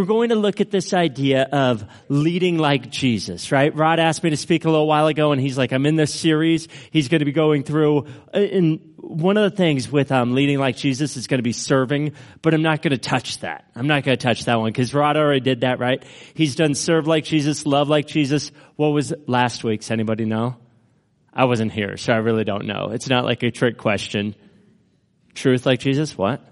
we're going to look at this idea of leading like Jesus, right? Rod asked me to speak a little while ago and he's like, I'm in this series. He's going to be going through, and one of the things with um, leading like Jesus is going to be serving, but I'm not going to touch that. I'm not going to touch that one because Rod already did that, right? He's done serve like Jesus, love like Jesus. What was last week's? Anybody know? I wasn't here, so I really don't know. It's not like a trick question. Truth like Jesus? What?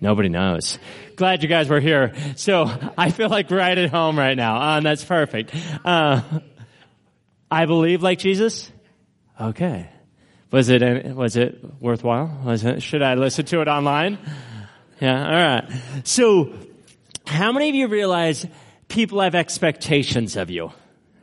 Nobody knows. Glad you guys were here. So I feel like right at home right now. Um, that's perfect. Uh, I believe like Jesus. Okay. Was it was it worthwhile? Was it? Should I listen to it online? Yeah. All right. So, how many of you realize people have expectations of you?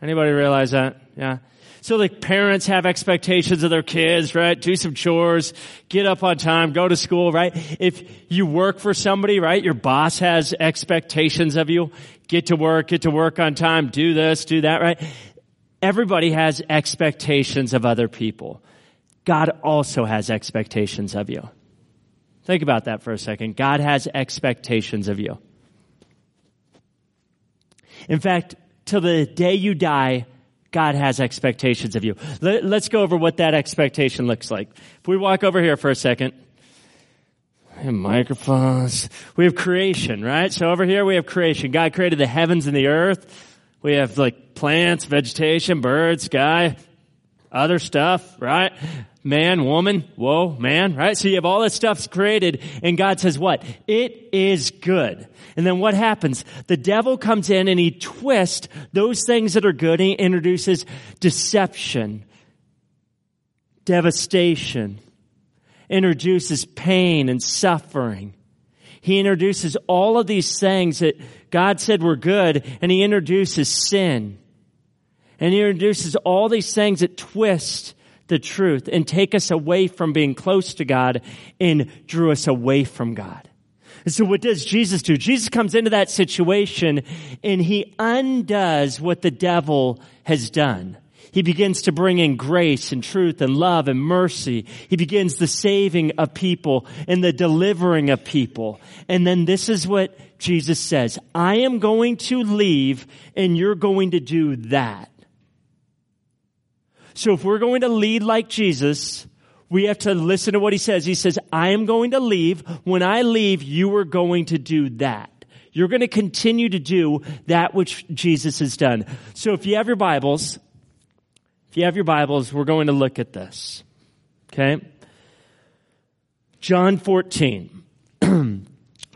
Anybody realize that? Yeah. So like parents have expectations of their kids, right? Do some chores, get up on time, go to school, right? If you work for somebody, right? Your boss has expectations of you. Get to work, get to work on time, do this, do that, right? Everybody has expectations of other people. God also has expectations of you. Think about that for a second. God has expectations of you. In fact, till the day you die, God has expectations of you. Let, us go over what that expectation looks like. If we walk over here for a second, and microphones. We have creation, right? So over here we have creation. God created the heavens and the earth. We have like plants, vegetation, birds, sky, other stuff, right? Man, woman, whoa, man, right? So you have all this stuff created and God says what? It is good. And then what happens? The devil comes in and he twists those things that are good and he introduces deception, devastation, introduces pain and suffering. He introduces all of these things that God said were good and he introduces sin. And he introduces all these things that twist the truth and take us away from being close to God and drew us away from God. And so what does Jesus do? Jesus comes into that situation and he undoes what the devil has done. He begins to bring in grace and truth and love and mercy. He begins the saving of people and the delivering of people. And then this is what Jesus says. I am going to leave and you're going to do that. So if we're going to lead like Jesus, we have to listen to what he says. He says, I am going to leave. When I leave, you are going to do that. You're going to continue to do that which Jesus has done. So if you have your Bibles, if you have your Bibles, we're going to look at this. Okay? John 14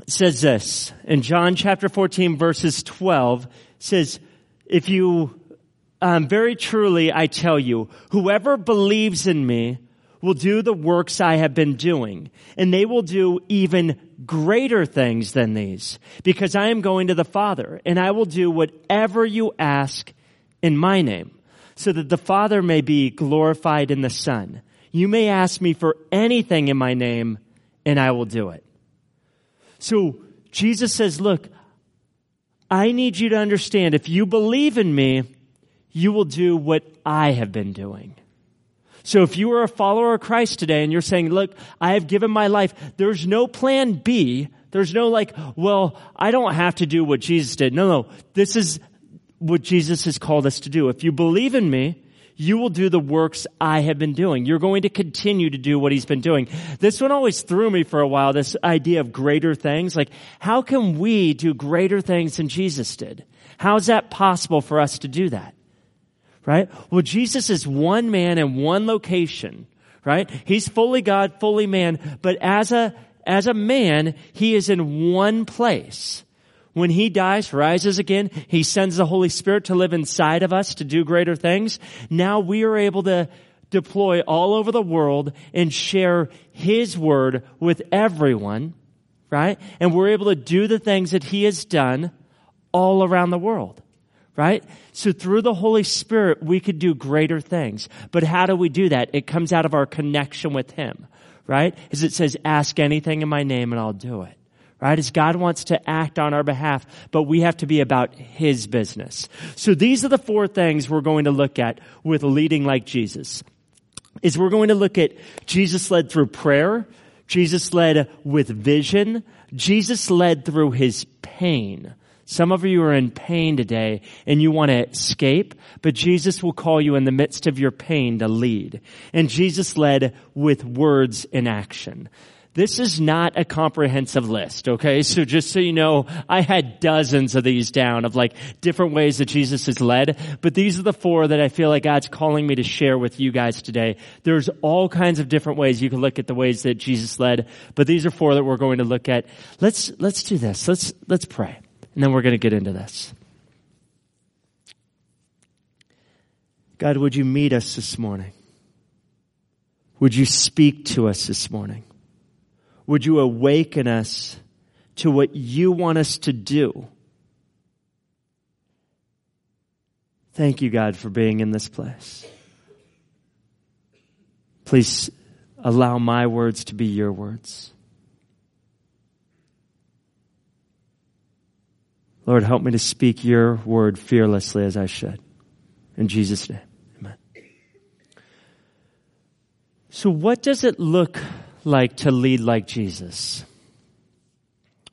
says this. In John chapter 14 verses 12 says, if you, um, very truly I tell you, whoever believes in me will do the works I have been doing, and they will do even greater things than these, because I am going to the Father, and I will do whatever you ask in my name, so that the Father may be glorified in the Son. You may ask me for anything in my name, and I will do it. So Jesus says, look, I need you to understand if you believe in me, you will do what I have been doing. So if you are a follower of Christ today and you're saying, look, I have given my life, there's no plan B. There's no like, well, I don't have to do what Jesus did. No, no. This is what Jesus has called us to do. If you believe in me, you will do the works I have been doing. You're going to continue to do what he's been doing. This one always threw me for a while, this idea of greater things. Like, how can we do greater things than Jesus did? How is that possible for us to do that? Right? Well, Jesus is one man in one location, right? He's fully God, fully man, but as a, as a man, he is in one place. When he dies, rises again, he sends the Holy Spirit to live inside of us to do greater things. Now we are able to deploy all over the world and share his word with everyone, right? And we're able to do the things that he has done all around the world right? So through the Holy Spirit, we could do greater things. But how do we do that? It comes out of our connection with Him, right? As it says, ask anything in my name and I'll do it. Right? As God wants to act on our behalf, but we have to be about His business. So these are the four things we're going to look at with leading like Jesus. Is we're going to look at Jesus led through prayer, Jesus led with vision. Jesus led through his pain. Some of you are in pain today and you want to escape, but Jesus will call you in the midst of your pain to lead. And Jesus led with words in action. This is not a comprehensive list, okay? So just so you know, I had dozens of these down of like different ways that Jesus has led, but these are the four that I feel like God's calling me to share with you guys today. There's all kinds of different ways you can look at the ways that Jesus led, but these are four that we're going to look at. Let's, let's do this. Let's, let's pray. And then we're going to get into this. God, would you meet us this morning? Would you speak to us this morning? Would you awaken us to what you want us to do? Thank you, God, for being in this place. Please allow my words to be your words. Lord, help me to speak your word fearlessly as I should. In Jesus' name, amen. So, what does it look like to lead like Jesus?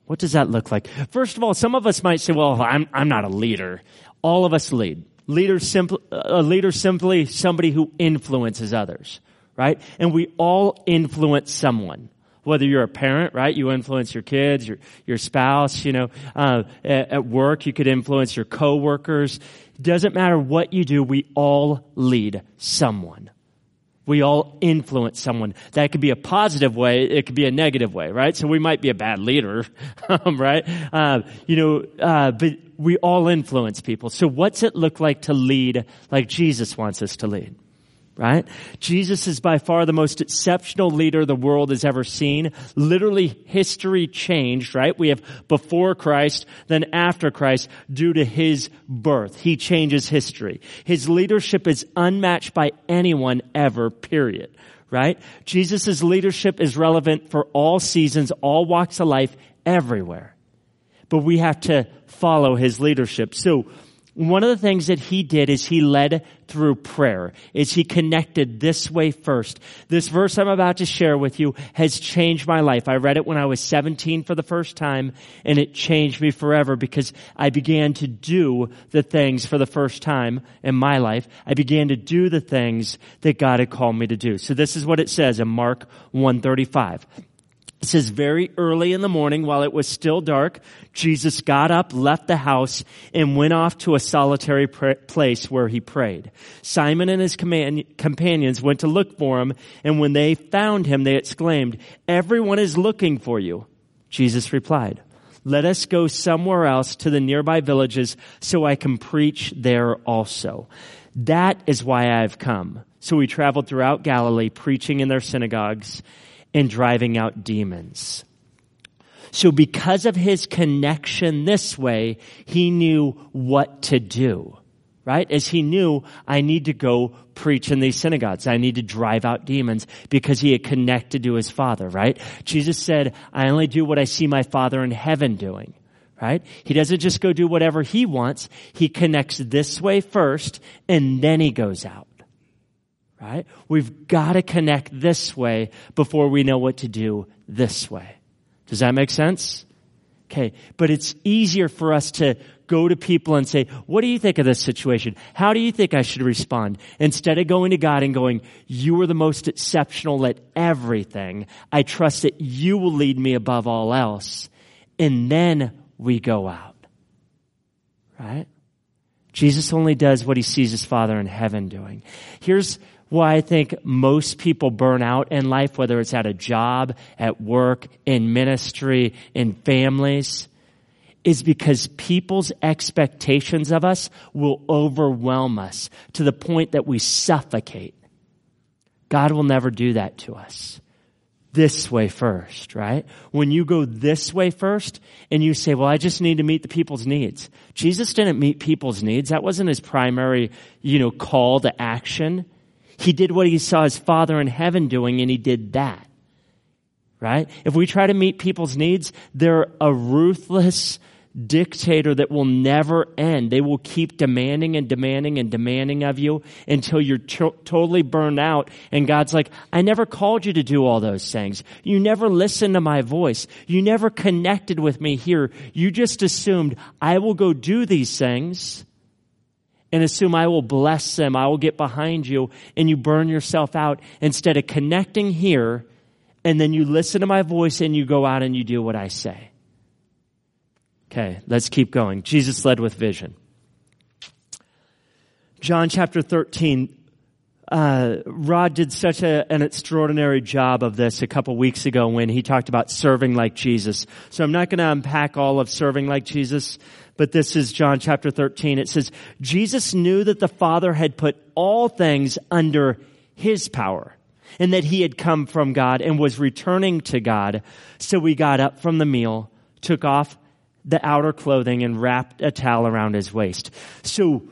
What does that look like? First of all, some of us might say, well, I'm, I'm not a leader. All of us lead. Leader simply, a leader simply somebody who influences others, right? And we all influence someone. Whether you're a parent, right? You influence your kids, your, your spouse, you know, uh, at, at work, you could influence your coworkers. Doesn't matter what you do, we all lead someone. We all influence someone. That could be a positive way. It could be a negative way, right? So we might be a bad leader, um, right? Uh, you know, uh, but we all influence people. So what's it look like to lead like Jesus wants us to lead? Right? Jesus is by far the most exceptional leader the world has ever seen. Literally history changed, right? We have before Christ, then after Christ due to his birth. He changes history. His leadership is unmatched by anyone ever, period. Right? Jesus' leadership is relevant for all seasons, all walks of life, everywhere. But we have to follow his leadership. So one of the things that he did is he led through prayer, is he connected this way first. This verse I'm about to share with you has changed my life. I read it when I was 17 for the first time and it changed me forever because I began to do the things for the first time in my life. I began to do the things that God had called me to do. So this is what it says in Mark 135. It says, very early in the morning, while it was still dark, Jesus got up, left the house, and went off to a solitary place where he prayed. Simon and his companions went to look for him, and when they found him, they exclaimed, Everyone is looking for you. Jesus replied, Let us go somewhere else to the nearby villages so I can preach there also. That is why I have come. So he traveled throughout Galilee, preaching in their synagogues and driving out demons. So because of his connection this way, he knew what to do, right? As he knew, I need to go preach in these synagogues. I need to drive out demons because he had connected to his father, right? Jesus said, I only do what I see my father in heaven doing, right? He doesn't just go do whatever he wants. He connects this way first and then he goes out right? We've got to connect this way before we know what to do this way. Does that make sense? Okay. But it's easier for us to go to people and say, what do you think of this situation? How do you think I should respond? Instead of going to God and going, you are the most exceptional at everything. I trust that you will lead me above all else. And then we go out. Jesus only does what he sees his Father in heaven doing. Here's why I think most people burn out in life, whether it's at a job, at work, in ministry, in families, is because people's expectations of us will overwhelm us to the point that we suffocate. God will never do that to us. This way first, right? When you go this way first and you say, well, I just need to meet the people's needs. Jesus didn't meet people's needs. That wasn't his primary, you know, call to action. He did what he saw his Father in heaven doing, and he did that. Right? If we try to meet people's needs, they're a ruthless, dictator that will never end. They will keep demanding and demanding and demanding of you until you're totally burned out. And God's like, I never called you to do all those things. You never listened to my voice. You never connected with me here. You just assumed I will go do these things and assume I will bless them. I will get behind you and you burn yourself out instead of connecting here and then you listen to my voice and you go out and you do what I say. Okay, let's keep going. Jesus led with vision. John chapter 13, uh, Rod did such a, an extraordinary job of this a couple weeks ago when he talked about serving like Jesus. So I'm not going to unpack all of serving like Jesus, but this is John chapter 13. It says, Jesus knew that the Father had put all things under his power and that he had come from God and was returning to God. So we got up from the meal, took off the outer clothing and wrapped a towel around his waist. So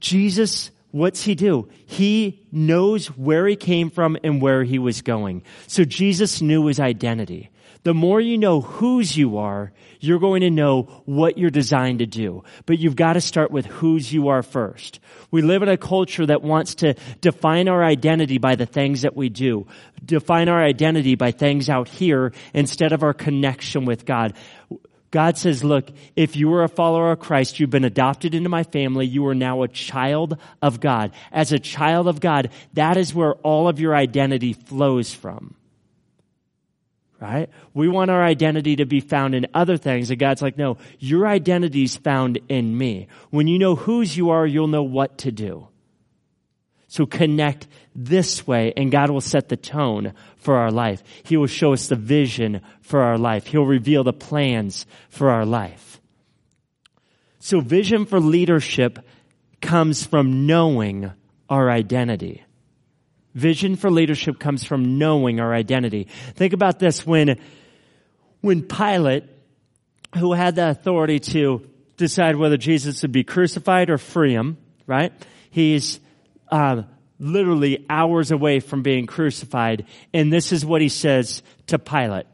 Jesus, what's he do? He knows where he came from and where he was going. So Jesus knew his identity. The more you know whose you are, you're going to know what you're designed to do. But you've got to start with whose you are first. We live in a culture that wants to define our identity by the things that we do, define our identity by things out here instead of our connection with God. God says, look, if you are a follower of Christ, you've been adopted into my family, you are now a child of God. As a child of God, that is where all of your identity flows from. Right? We want our identity to be found in other things, and God's like, no, your identity is found in me. When you know whose you are, you'll know what to do. So connect this way and God will set the tone for our life. He will show us the vision for our life. He'll reveal the plans for our life. So vision for leadership comes from knowing our identity. Vision for leadership comes from knowing our identity. Think about this when, when Pilate, who had the authority to decide whether Jesus would be crucified or free him, right? He's uh, literally hours away from being crucified. And this is what he says to Pilate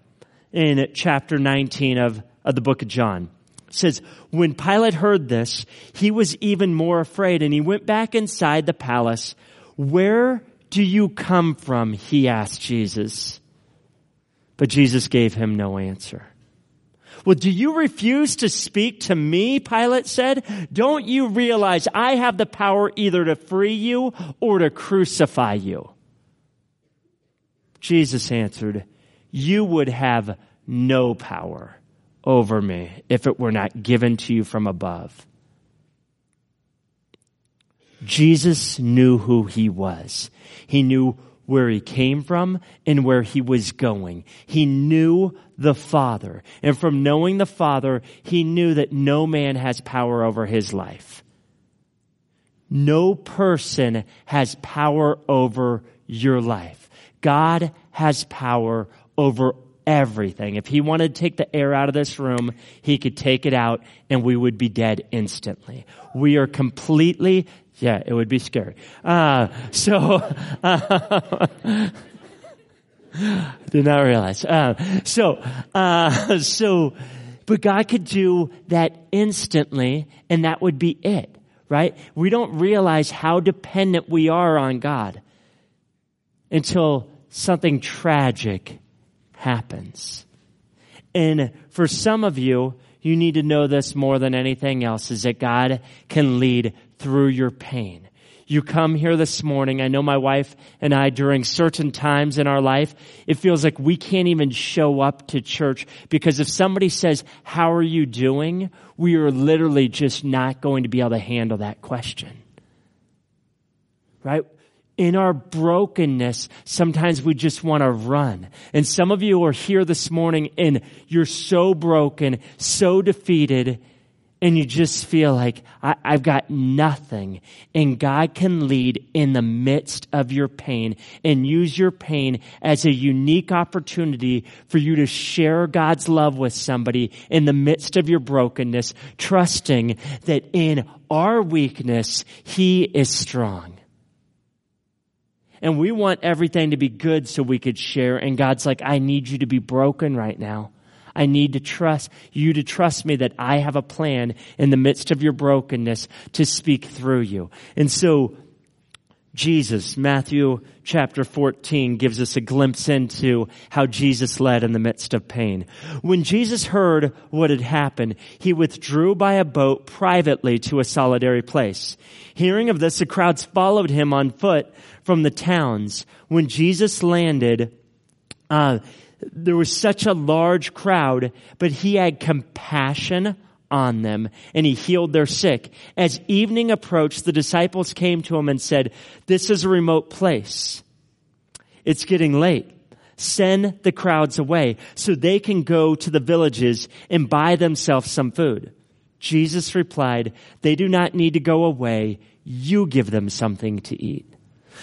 in chapter 19 of, of the book of John. It says, when Pilate heard this, he was even more afraid and he went back inside the palace. Where do you come from? He asked Jesus. But Jesus gave him no answer. Well, do you refuse to speak to me? Pilate said. Don't you realize I have the power either to free you or to crucify you? Jesus answered, you would have no power over me if it were not given to you from above. Jesus knew who he was. He knew where he came from and where he was going. He knew the Father. And from knowing the Father, he knew that no man has power over his life. No person has power over your life. God has power over everything. If he wanted to take the air out of this room, he could take it out and we would be dead instantly. We are completely yeah, it would be scary. Uh, so, uh, did not realize. Uh, so, uh, so, but God could do that instantly, and that would be it, right? We don't realize how dependent we are on God until something tragic happens. And for some of you, you need to know this more than anything else is that God can lead through your pain. You come here this morning. I know my wife and I during certain times in our life, it feels like we can't even show up to church because if somebody says, how are you doing? We are literally just not going to be able to handle that question. Right? in our brokenness, sometimes we just want to run. And some of you are here this morning and you're so broken, so defeated, and you just feel like, I, have got nothing. And God can lead in the midst of your pain and use your pain as a unique opportunity for you to share God's love with somebody in the midst of your brokenness, trusting that in our weakness, He is strong and we want everything to be good so we could share. And God's like, I need you to be broken right now. I need to trust you to trust me that I have a plan in the midst of your brokenness to speak through you. And so Jesus, Matthew chapter 14 gives us a glimpse into how Jesus led in the midst of pain. When Jesus heard what had happened, he withdrew by a boat privately to a solitary place. Hearing of this, the crowds followed him on foot from the towns. When Jesus landed, uh, there was such a large crowd, but he had compassion on them and he healed their sick. As evening approached, the disciples came to him and said, this is a remote place. It's getting late. Send the crowds away so they can go to the villages and buy themselves some food. Jesus replied, they do not need to go away. You give them something to eat.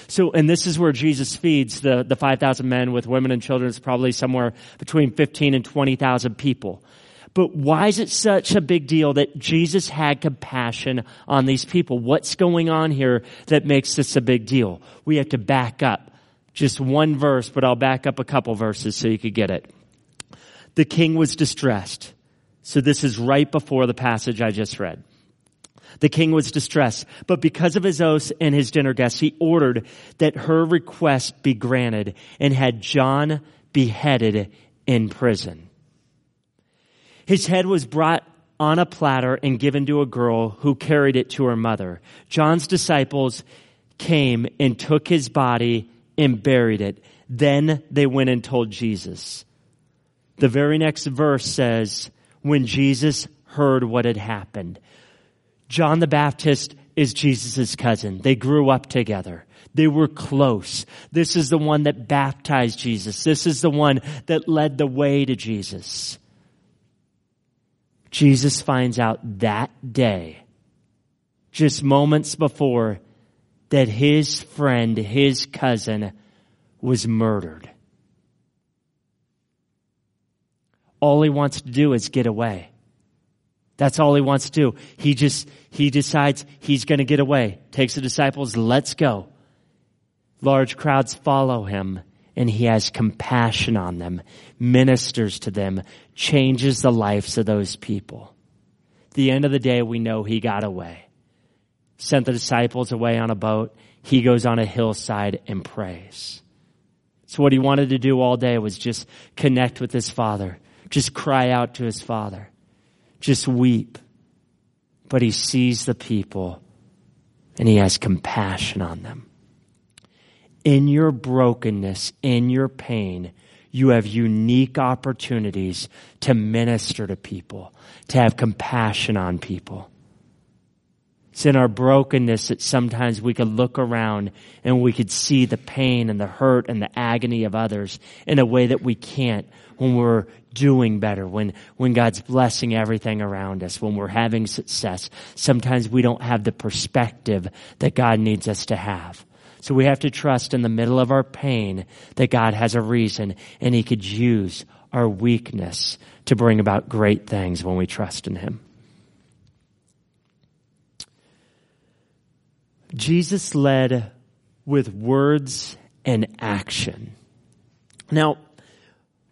So, and this is where Jesus feeds the, the 5,000 men with women and children. It's probably somewhere between 15 and 20,000 people. But why is it such a big deal that Jesus had compassion on these people? What's going on here that makes this a big deal? We have to back up just one verse, but I'll back up a couple verses so you could get it. The king was distressed. So this is right before the passage I just read. The king was distressed, but because of his oaths and his dinner guests, he ordered that her request be granted and had John beheaded in prison. His head was brought on a platter and given to a girl who carried it to her mother. John's disciples came and took his body and buried it. Then they went and told Jesus. The very next verse says, when Jesus heard what had happened. John the Baptist is Jesus' cousin. They grew up together. They were close. This is the one that baptized Jesus. This is the one that led the way to Jesus. Jesus finds out that day, just moments before, that his friend, his cousin, was murdered. All he wants to do is get away. That's all he wants to do. He just, he decides he's going to get away. Takes the disciples, let's go. Large crowds follow him and he has compassion on them, ministers to them, changes the lives of those people. The end of the day, we know he got away. Sent the disciples away on a boat. He goes on a hillside and prays. So what he wanted to do all day was just connect with his father. Just cry out to his father. Just weep. But he sees the people and he has compassion on them in your brokenness, in your pain, you have unique opportunities to minister to people, to have compassion on people. It's in our brokenness that sometimes we could look around and we could see the pain and the hurt and the agony of others in a way that we can't when we're doing better, when, when God's blessing everything around us, when we're having success. Sometimes we don't have the perspective that God needs us to have. So we have to trust in the middle of our pain that God has a reason and He could use our weakness to bring about great things when we trust in Him. Jesus led with words and action. Now,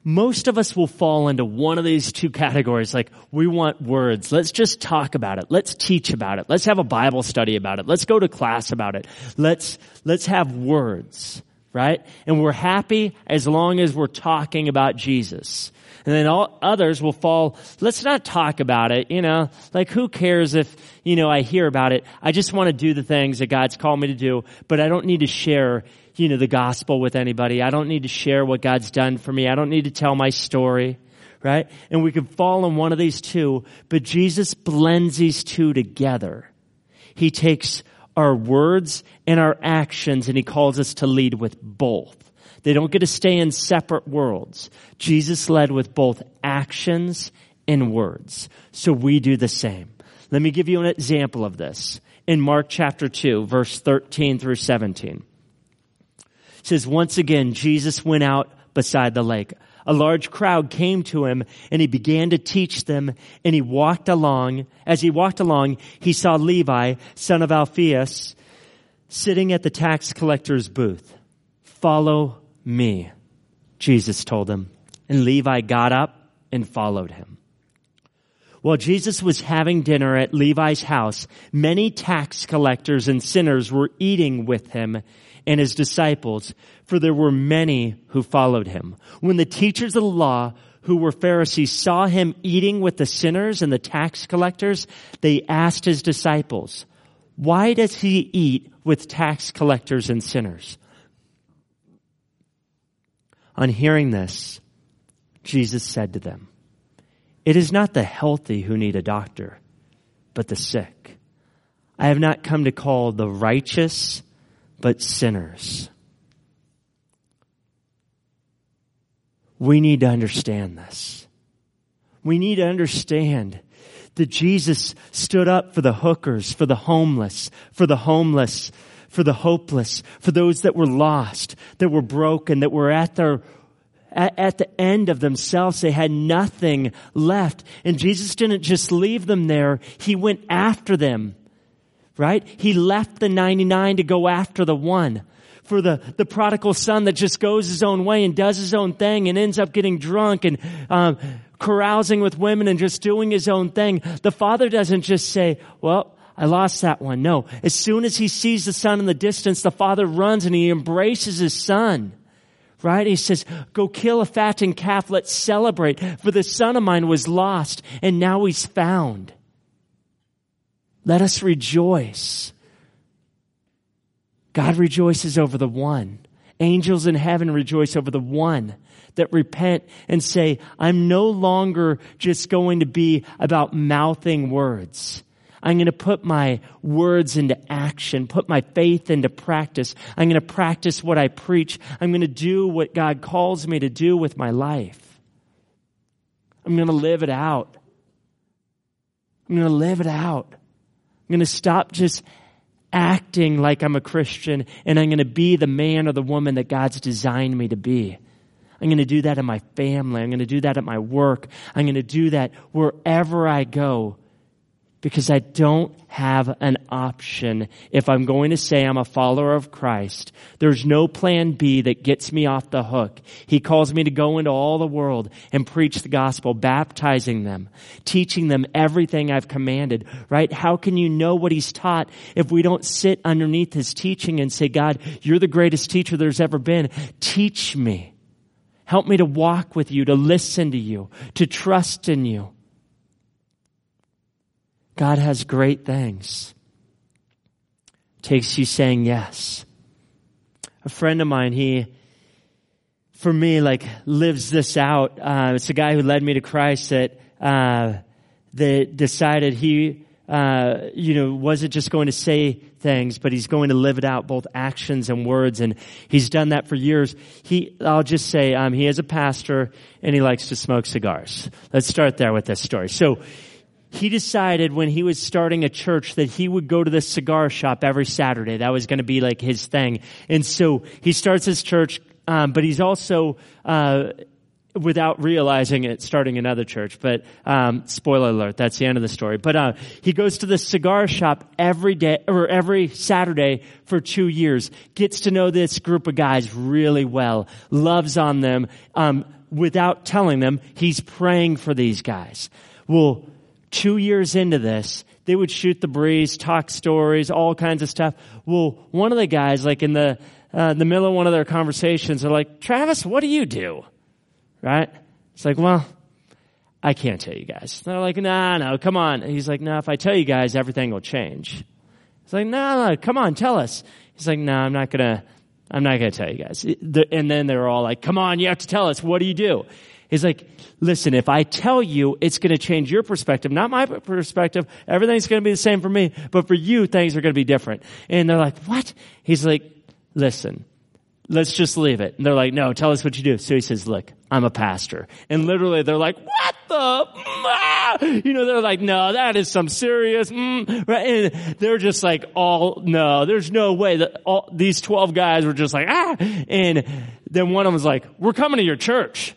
most of us will fall into one of these two categories. Like, we want words. Let's just talk about it. Let's teach about it. Let's have a Bible study about it. Let's go to class about it. Let's, let's have words, right? And we're happy as long as we're talking about Jesus. And then all others will fall, let's not talk about it, you know, like who cares if, you know, I hear about it. I just want to do the things that God's called me to do, but I don't need to share you know, the gospel with anybody. I don't need to share what God's done for me. I don't need to tell my story, right? And we can fall in one of these two, but Jesus blends these two together. He takes our words and our actions and he calls us to lead with both. They don't get to stay in separate worlds. Jesus led with both actions and words. So we do the same. Let me give you an example of this in Mark chapter 2, verse 13 through 17 says, once again, Jesus went out beside the lake. A large crowd came to him and he began to teach them and he walked along. As he walked along, he saw Levi, son of Alphaeus, sitting at the tax collector's booth. Follow me, Jesus told him. And Levi got up and followed him. While Jesus was having dinner at Levi's house, many tax collectors and sinners were eating with him and his disciples, for there were many who followed him. When the teachers of the law who were Pharisees saw him eating with the sinners and the tax collectors, they asked his disciples, why does he eat with tax collectors and sinners? On hearing this, Jesus said to them, It is not the healthy who need a doctor, but the sick. I have not come to call the righteous, but sinners. We need to understand this. We need to understand that Jesus stood up for the hookers, for the homeless, for the homeless, for the hopeless, for those that were lost, that were broken, that were at their at, the end of themselves. They had nothing left. And Jesus didn't just leave them there. He went after them. Right? He left the 99 to go after the one. For the, the prodigal son that just goes his own way and does his own thing and ends up getting drunk and um, carousing with women and just doing his own thing. The father doesn't just say, well, I lost that one. No. As soon as he sees the son in the distance, the father runs and he embraces his son right? He says, go kill a fattened calf. Let's celebrate. For the son of mine was lost and now he's found. Let us rejoice. God rejoices over the one. Angels in heaven rejoice over the one that repent and say, I'm no longer just going to be about mouthing words. I'm going to put my words into action, put my faith into practice. I'm going to practice what I preach. I'm going to do what God calls me to do with my life. I'm going to live it out. I'm going to live it out. I'm going to stop just acting like I'm a Christian and I'm going to be the man or the woman that God's designed me to be. I'm going to do that in my family. I'm going to do that at my work. I'm going to do that wherever I go because I don't have an option if I'm going to say I'm a follower of Christ. There's no plan B that gets me off the hook. He calls me to go into all the world and preach the gospel, baptizing them, teaching them everything I've commanded, right? How can you know what he's taught if we don't sit underneath his teaching and say, God, you're the greatest teacher there's ever been. Teach me. Help me to walk with you, to listen to you, to trust in you. God has great things. Takes you saying yes. A friend of mine, he, for me, like, lives this out. Uh, it's a guy who led me to Christ that, uh, that decided he, uh, you know, wasn't just going to say things, but he's going to live it out, both actions and words. And he's done that for years. He, I'll just say, um, he is a pastor and he likes to smoke cigars. Let's start there with this story. So he decided when he was starting a church that he would go to the cigar shop every Saturday. That was going to be like his thing. And so he starts his church, um, but he's also, uh, without realizing it, starting another church. But um, spoiler alert, that's the end of the story. But uh, he goes to the cigar shop every day or every Saturday for two years. Gets to know this group of guys really well. Loves on them. Um, without telling them, he's praying for these guys. Well, two years into this, they would shoot the breeze, talk stories, all kinds of stuff. Well, one of the guys, like in the, uh, the middle of one of their conversations, they're like, Travis, what do you do? Right? It's like, well, I can't tell you guys. They're like, nah, no, come on. And he's like, no, if I tell you guys, everything will change. He's like, no, no, come on, tell us. He's like, no, I'm not gonna, I'm not gonna tell you guys. And then they're all like, come on, you have to tell us. What do you do? He's like, listen, if I tell you, it's going to change your perspective, not my perspective. Everything's going to be the same for me, but for you, things are going to be different. And they're like, what? He's like, listen, let's just leave it. And they're like, no, tell us what you do. So he says, look, I'm a pastor. And literally they're like, what the? Ah! You know, they're like, no, that is some serious, mm. right? And they're just like, all, no, there's no way that all, these 12 guys were just like, ah. And then one of them was like, we're coming to your church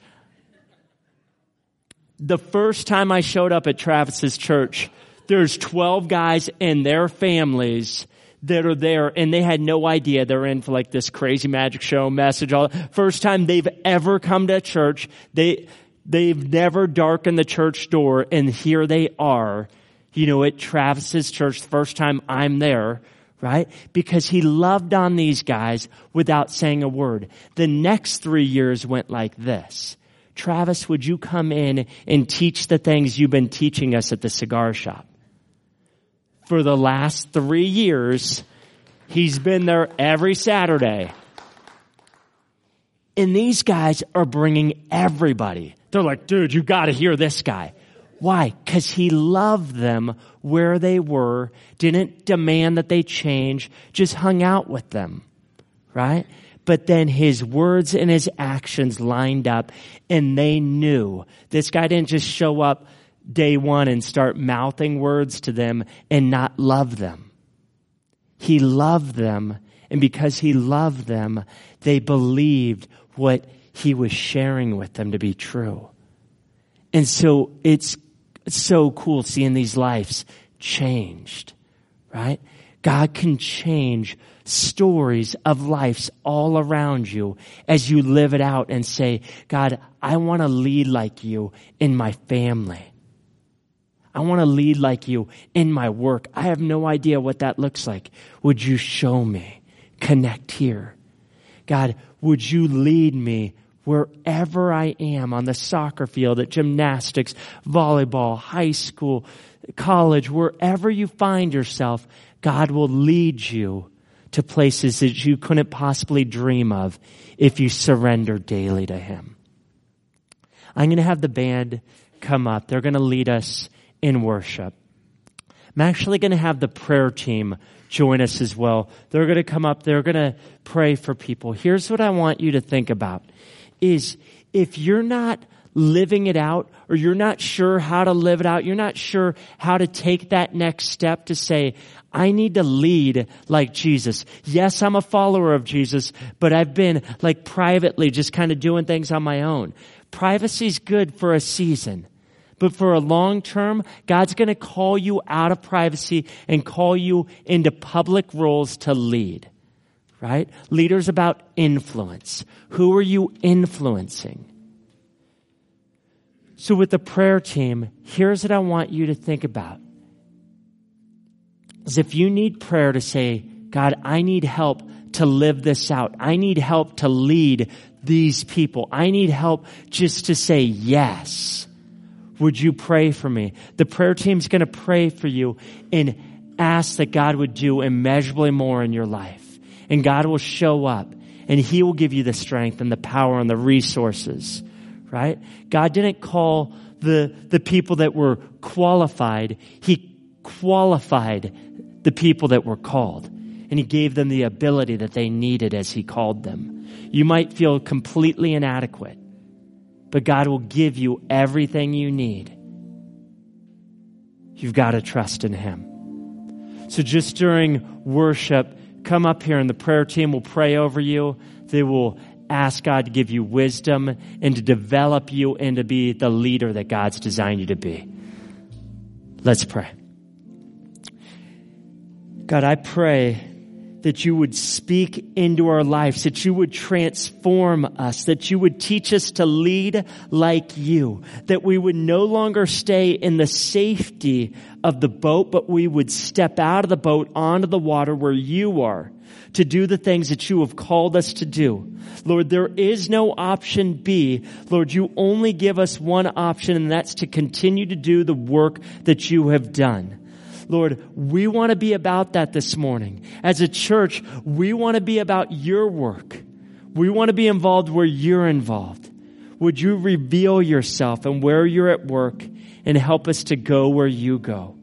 the first time I showed up at Travis's church, there's 12 guys and their families that are there and they had no idea they're in for like this crazy magic show message all first time they've ever come to church they They've never darkened the church door and here they are, you know, at Travis's church, the first time I'm there, right? Because he loved on these guys without saying a word. The next three years went like this. Travis, would you come in and teach the things you've been teaching us at the cigar shop? For the last three years, he's been there every Saturday. And these guys are bringing everybody. They're like, dude, you gotta hear this guy. Why? Cause he loved them where they were, didn't demand that they change, just hung out with them. Right? But then his words and his actions lined up and they knew this guy didn't just show up day one and start mouthing words to them and not love them. He loved them and because he loved them, they believed what he was sharing with them to be true. And so it's so cool seeing these lives changed, right? God can change stories of lives all around you as you live it out and say, God, I want to lead like you in my family. I want to lead like you in my work. I have no idea what that looks like. Would you show me? Connect here. God, would you lead me wherever I am on the soccer field, at gymnastics, volleyball, high school, college, wherever you find yourself, God will lead you to places that you couldn't possibly dream of if you surrender daily to Him. I'm going to have the band come up. They're going to lead us in worship. I'm actually going to have the prayer team join us as well. They're going to come up. They're going to pray for people. Here's what I want you to think about is if you're not living it out or you're not sure how to live it out, you're not sure how to take that next step to say, I need to lead like Jesus. Yes, I'm a follower of Jesus, but I've been like privately just kind of doing things on my own. Privacy's good for a season. But for a long term, God's going to call you out of privacy and call you into public roles to lead right? Leaders about influence. Who are you influencing? So with the prayer team, here's what I want you to think about. Is if you need prayer to say, God, I need help to live this out. I need help to lead these people. I need help just to say yes. Would you pray for me? The prayer team's going to pray for you and ask that God would do immeasurably more in your life and God will show up and He will give you the strength and the power and the resources, right? God didn't call the, the people that were qualified. He qualified the people that were called and He gave them the ability that they needed as He called them. You might feel completely inadequate, but God will give you everything you need. You've got to trust in Him. So just during worship, come up here and the prayer team will pray over you. They will ask God to give you wisdom and to develop you and to be the leader that God's designed you to be. Let's pray. God, I pray that you would speak into our lives, that you would transform us, that you would teach us to lead like you, that we would no longer stay in the safety of the boat, but we would step out of the boat onto the water where you are to do the things that you have called us to do. Lord, there is no option B. Lord, you only give us one option and that's to continue to do the work that you have done. Lord, we want to be about that this morning. As a church, we want to be about your work. We want to be involved where you're involved. Would you reveal yourself and where you're at work and help us to go where you go?